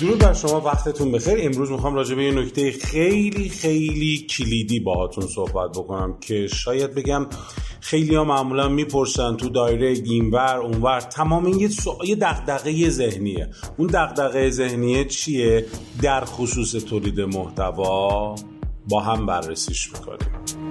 درود بر شما وقتتون بخیر. امروز می‌خوام راجع به یه نکته خیلی خیلی کلیدی باهاتون صحبت بکنم که شاید بگم خیلی ها معمولا می‌پرسن تو دایره اینور اونور. تمام این یه دغدغه ذهنیه. اون دغدغه ذهنیه چیه؟ در خصوص تولید محتوا با هم بررسیش می‌کنیم.